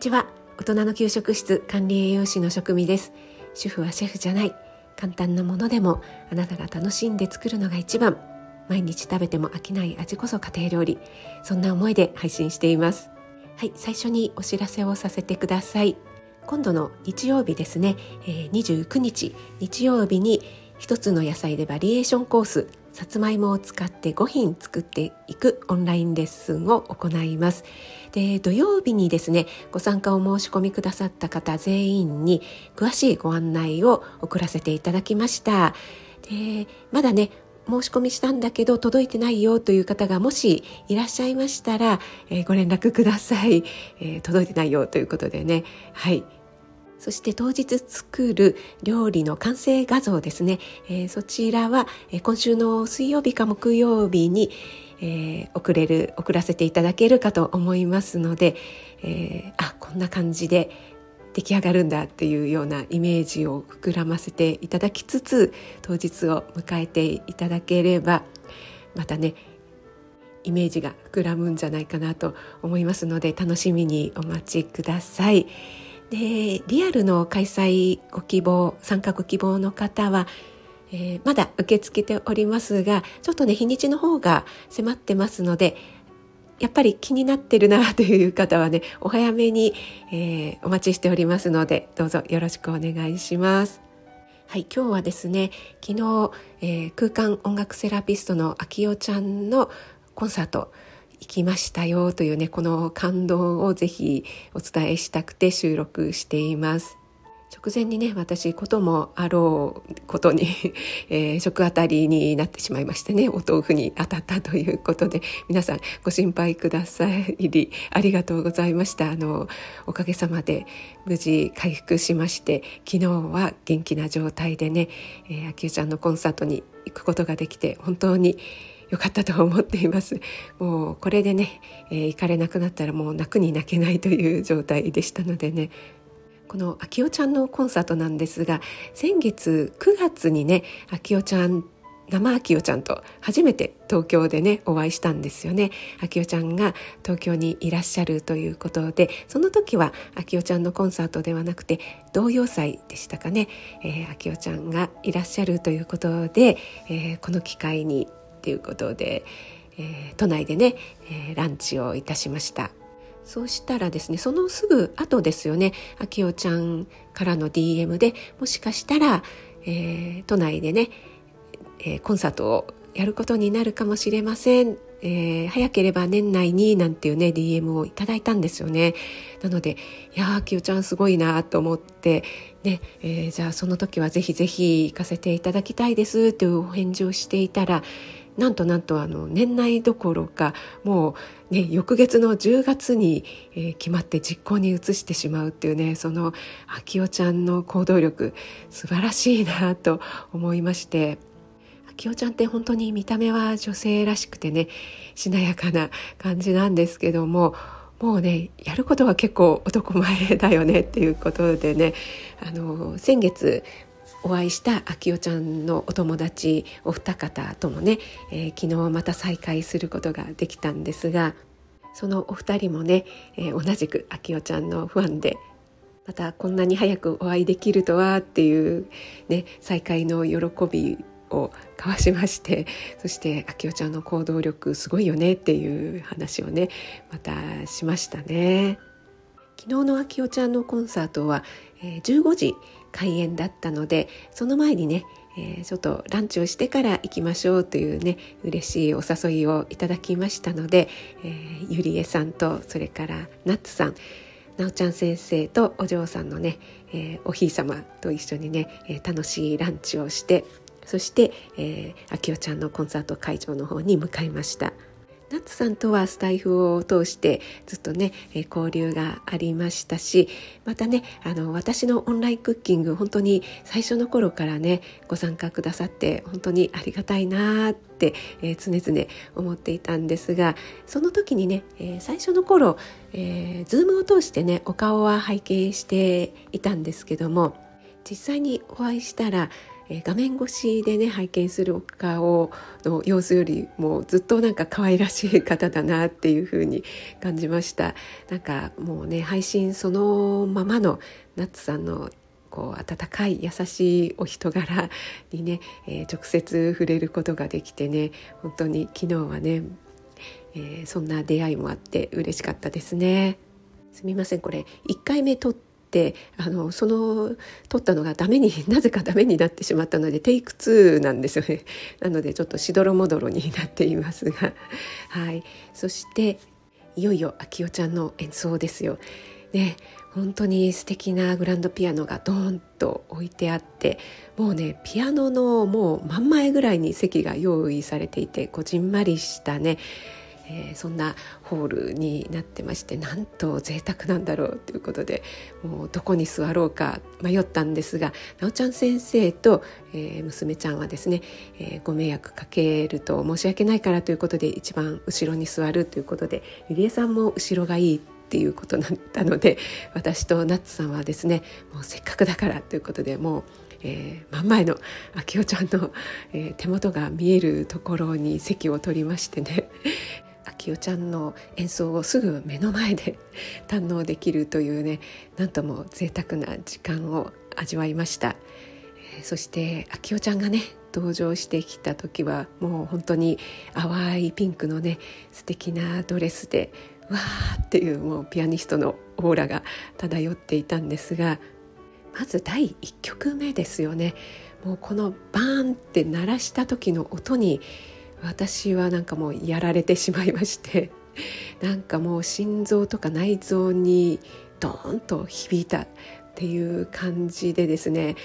ちは。大人の給食室管理栄養士の職味です。主婦はシェフじゃない簡単なものでもあなたが楽しんで作るのが一番。毎日食べても飽きない味こそ家庭料理。そんな思いで配信しています。はい最初にお知らせをさせてください。今度の日曜日ですね、えー、29日。日曜日に一つの野菜でバリエーションコースさつまいもを使って5品作っていくオンラインレッスンを行います。で土曜日にですねご参加を申し込みくださった方全員に詳しいご案内を送らせていただきました。でまだね申し込みしたんだけど届いてないよという方がもしいらっしゃいましたら、えー、ご連絡ください、えー、届いてないよということでね。はい。そして当日作る料理の完成画像ですね、えー、そちらは、えー、今週の水曜日か木曜日に、えー、送れる送らせていただけるかと思いますので、えあこんな感じで出来上がるんだっていうようなイメージを膨らませていただきつつ当日を迎えていただければまたねイメージが膨らむんじゃないかなと思いますので楽しみにお待ちください。でリアルの開催ご希望参加ご希望の方は、えー、まだ受け付けておりますがちょっとね日にちの方が迫ってますのでやっぱり気になってるなという方はねお早めに、えー、お待ちしておりますのでどうぞよろしくお願いします。はい、今日はですね昨日、えー、空間音楽セラピストの秋代ちゃんのコンサート行きましたよというねこの感動をぜひお伝えしたくて収録しています。直前にね私こともあろうことに、えー、食あたりになってしまいましてねお豆腐に当たったということで皆さんご心配くださりありがとうございました。あのおかげさまで無事回復しまして昨日は元気な状態でね、えー、秋代ちゃんのコンサートに行くことができて本当に良かったと思っています。もうこれでね、えー、行かれなくなったらもう泣くに泣けないという状態でしたのでね。この秋代ちゃんのコンサートなんですが先月9月にね秋代ちゃん生秋代ちゃんと初めて東京でねお会いしたんですよね。秋代ちゃんが東京にいらっしゃるということでその時は秋代ちゃんのコンサートではなくて童謡祭でしたかね、えー、秋代ちゃんがいらっしゃるということで、えー、この機会にっていうことで、えー、都内でね、えー、ランチをいたしました。そうしたらですねそのすぐ後ですよねあきおちゃんからの DM でもしかしたら、えー、都内でね、え、コンサートをやることになるかもしれません、えー、早ければ年内になんていうね DM をいただいたんですよね。なのでいやあきおちゃんすごいなと思ってね、えー、じゃあその時はぜひぜひ行かせていただきたいですというお返事をしていたらなんとなんとあの年内どころかもうね翌月の10月に、えー、決まって実行に移してしまうっていうねその秋代ちゃんの行動力素晴らしいなと思いまして。秋代ちゃんって本当に見た目は女性らしくてねしなやかな感じなんですけどももうねやることは結構男前だよねっていうことでねあの先月お会いした秋代ちゃんのお友達お二方ともね、えー、昨日また再会することができたんですがそのお二人もね、えー、同じく秋代ちゃんのファンでまたこんなに早くお会いできるとはっていう、ね、再会の喜びを交わしましてそして秋代ちゃんの行動力すごいよねっていう話をねまたしましたね。昨日の秋代ちゃんのコンサートは、えー、15時開演だったのでその前にね、えー、ちょっとランチをしてから行きましょうというね嬉しいお誘いをいただきましたので、えー、ゆりえさんとそれからナッツさんなおちゃん先生とお嬢さんのね、えー、おひい様と一緒にね、えー、楽しいランチをしてそして、えー、あきおちゃんのコンサート会場の方に向かいました。ナッツさんとはスタエフを通してずっとね、え交流がありましたしまたねあの私のオンラインクッキング本当に最初の頃からねご参加くださって本当にありがたいなって、え、常々思っていたんですがその時にね、え、最初の頃、えー、ズームを通してねお顔は拝見していたんですけども実際にお会いしたらえ、画面越しでね拝見するお顔の様子よりもずっとなんか可愛らしい方だなっていう風に感じましたなんかもうね配信そのままのナッツさんのこう温かい優しいお人柄にね、えー、直接触れることができてね本当に昨日はね、えー、そんな出会いもあって嬉しかったですね。すみませんこれ1回目撮っってあのその撮ったのがダメに なぜかダメになってしまったのでテイク2なんですよね。なのでちょっとしどろもどろになっていますが。はい。そしていよいよ秋代ちゃんの演奏ですよ。ね本当に素敵なグランドピアノがドーンと置いてあってもうねピアノのもう真ん前ぐらいに席が用意されていてこじんまりしたねえー、そんなホールになってましてなんと贅沢なんだろうということでもうどこに座ろうか迷ったんですがなおちゃん先生と、えー、娘ちゃんはですね、えー、ご迷惑かけると申し訳ないからということで一番後ろに座るということでゆりえさんも後ろがいいっていうことだったので私とナッツさんはですねもうせっかくだからということでもうえー、真ん前の明夫ちゃんの、えー、手元が見えるところに席を取りましてね。きよちゃんの演奏をすぐ目の前で堪能できるというねなんとも贅沢な時間を味わいました、えー、そしてあきおちゃんがね登場してきた時はもう本当に淡いピンクのね素敵なドレスでわーっていうもうピアニストのオーラが漂っていたんですがまず第1曲目ですよね。もうこのバーンって鳴らした時の音に私はなんかもうやられてしまいまして なんかもう心臓とか内臓にドーンと響いたっていう感じでですね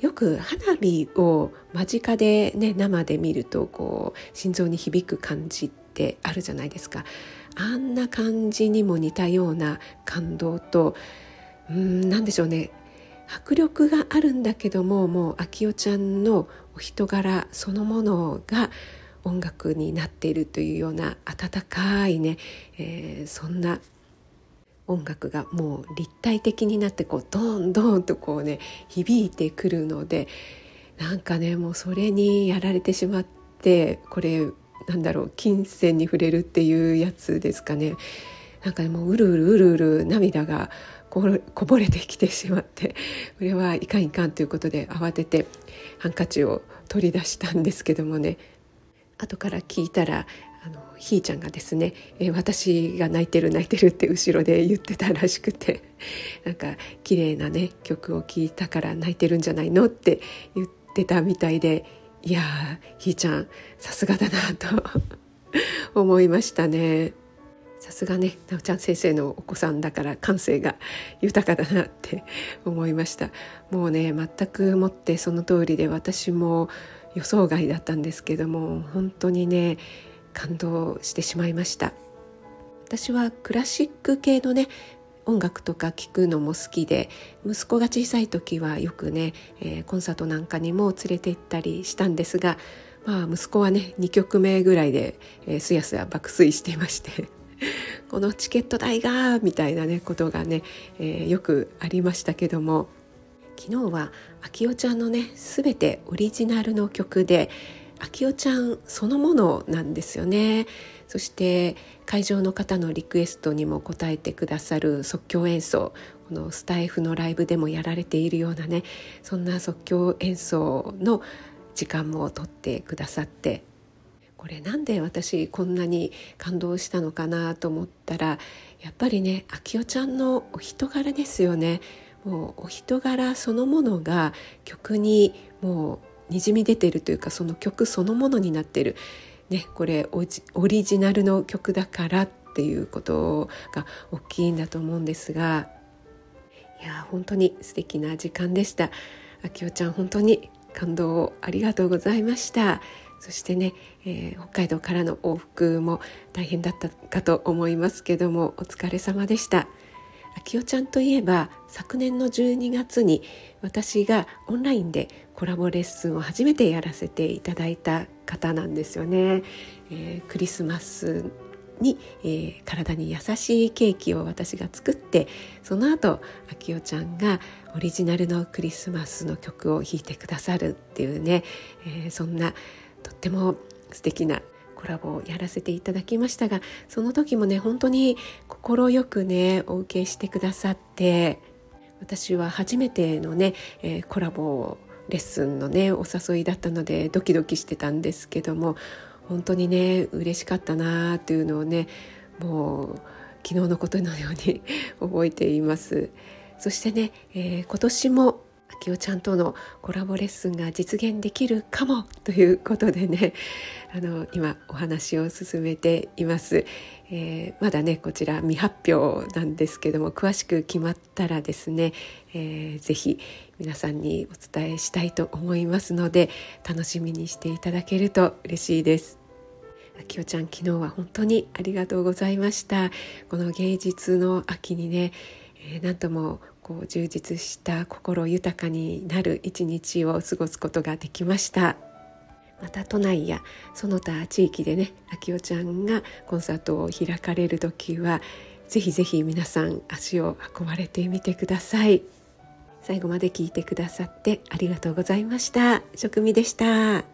よく花火を間近でね生で見るとこう心臓に響く感じってあるじゃないですか。あんな感じにも似たような感動とうん何でしょうね。迫力があるんだけどももう秋代ちゃんのお人柄そのものが音楽になっているというような温かいね、えー、そんな音楽がもう立体的になってこうドンドンとこうね響いてくるのでなんかねもうそれにやられてしまってこれなんだろう金銭に触れるっていうやつですかね。なんかもううるうるうるうる涙がこぼれてきてしまってこれはいかんいかんということで慌ててハンカチを取り出したんですけどもね。後から聞いたらあのひーちゃんがですね、えー、私が泣いてる泣いてるって後ろで言ってたらしくて なんか綺麗なね曲を聴いたから泣いてるんじゃないのって言ってたみたいでいやーひーちゃんさすがだなと 思いましたね。さすがねなおちゃん先生のお子さんだから感性が豊かだなって思いましたもうね全くもってその通りで私も予想外だったんですけども本当にね感動してしまいました。私はクラシック系のね音楽とか聴くのも好きで息子が小さい時はよくね、えー、コンサートなんかにも連れて行ったりしたんですがまあ息子はね2曲目ぐらいで、えー、すやすや爆睡していまして このチケット代がみたいなねことがね、えー、よくありましたけども昨日は秋代ちゃんのね全てオリジナルの曲で秋代ちゃんそのものなんですよね。そして会場の方のリクエストにも応えてくださる即興演奏このスタイフのライブでもやられているようなねそんな即興演奏の時間もとってくださってこれなんで私こんなに感動したのかなと思ったらやっぱりね秋代ちゃんのお人柄ですよね。もうお人柄そのものが曲にもうにじみ出てるというかその曲そのものになってる、ね、これオリジナルの曲だからっていうことが大きいんだと思うんですがいや本当に素敵な時間でした。あきおちゃん本当に感動をありがとうございました。そしてね、えー、北海道からの往復も大変だったかと思いますけどもお疲れ様でした。あきおちゃんといえば昨年の12月に私がオンラインでコラボレッスンを初めてやらせていただいた方なんですよね。えー、クリスマスに、えー、体に優しいケーキを私が作ってその後あきおちゃんがオリジナルのクリスマスの曲を弾いてくださるっていうね、えー、そんなとっても素敵なコラボをやらせていただきましたがその時もね本当に快くねお受けしてくださって私は初めてのね、えー、コラボレッスンのねお誘いだったのでドキドキしてたんですけども本当にね嬉しかったなというのをねもう昨日のことのように 覚えています。そしてね、えー、今年もあきおちゃんとのコラボレッスンが実現できるかもということでね あの今お話を進めています、えー、まだねこちら未発表なんですけども詳しく決まったらですね、えー、ぜひ皆さんにお伝えしたいと思いますので楽しみにしていただけると嬉しいです。あきおちゃん昨日は本当にありがとうございました。この芸術の秋にね、えー、なんともこう充実した心豊かになる一日を過ごすことができました。また都内やその他地域でねあきおちゃんがコンサートを開かれる時はぜひぜひ皆さん足を運ばれてみてください。最後まで聞いてくださってありがとうございました。職味でした。